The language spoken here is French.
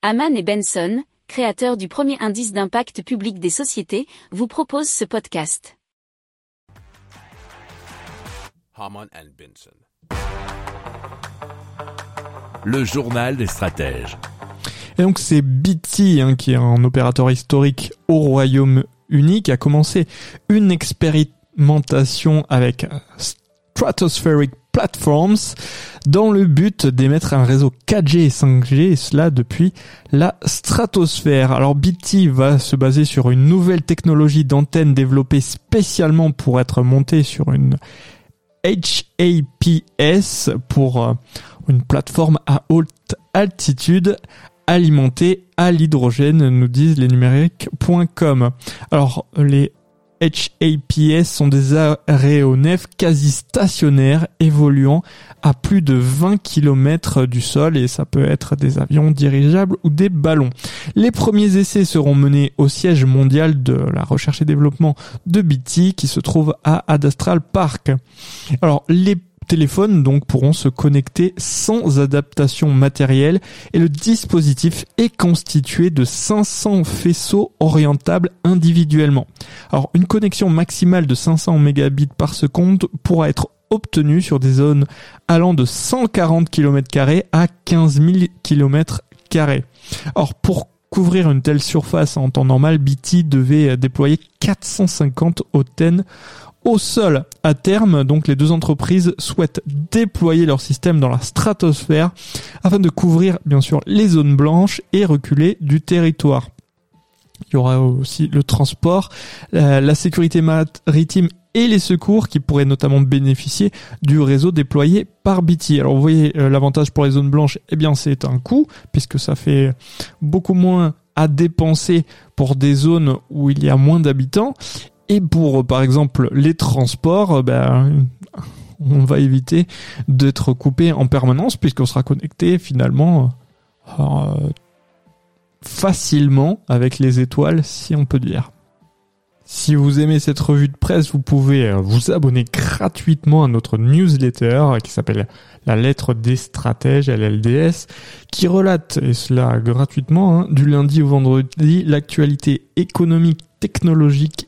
Haman et Benson, créateurs du premier indice d'impact public des sociétés, vous proposent ce podcast. Haman and Benson. Le journal des stratèges. Et donc c'est BT hein, qui est un opérateur historique au Royaume-Uni qui a commencé une expérimentation avec Stratospheric Dans le but d'émettre un réseau 4G et 5G et cela depuis la stratosphère. Alors BT va se baser sur une nouvelle technologie d'antenne développée spécialement pour être montée sur une HAPS pour euh, une plateforme à haute altitude alimentée à l'hydrogène, nous disent les numériques.com. Alors, les HAPS sont des aéronefs quasi stationnaires évoluant à plus de 20 km du sol et ça peut être des avions dirigeables ou des ballons. Les premiers essais seront menés au siège mondial de la recherche et développement de BT qui se trouve à Adastral Park. Alors les téléphones donc pourront se connecter sans adaptation matérielle et le dispositif est constitué de 500 faisceaux orientables individuellement. Alors une connexion maximale de 500 mégabits par seconde pourra être obtenue sur des zones allant de 140 km à 15 000 km. Or pour couvrir une telle surface en temps normal, BT devait déployer 450 antennes au sol. À terme, donc les deux entreprises souhaitent déployer leur système dans la stratosphère afin de couvrir bien sûr les zones blanches et reculer du territoire. Il y aura aussi le transport, euh, la sécurité maritime et les secours qui pourraient notamment bénéficier du réseau déployé par BT. Alors vous voyez euh, l'avantage pour les zones blanches, eh bien c'est un coût puisque ça fait beaucoup moins à dépenser pour des zones où il y a moins d'habitants et pour, par exemple, les transports, ben, on va éviter d'être coupé en permanence puisqu'on sera connecté finalement euh, facilement avec les étoiles, si on peut dire. Si vous aimez cette revue de presse, vous pouvez euh, vous abonner gratuitement à notre newsletter qui s'appelle La lettre des stratèges, LLDS, qui relate, et cela gratuitement, hein, du lundi au vendredi, l'actualité économique, technologique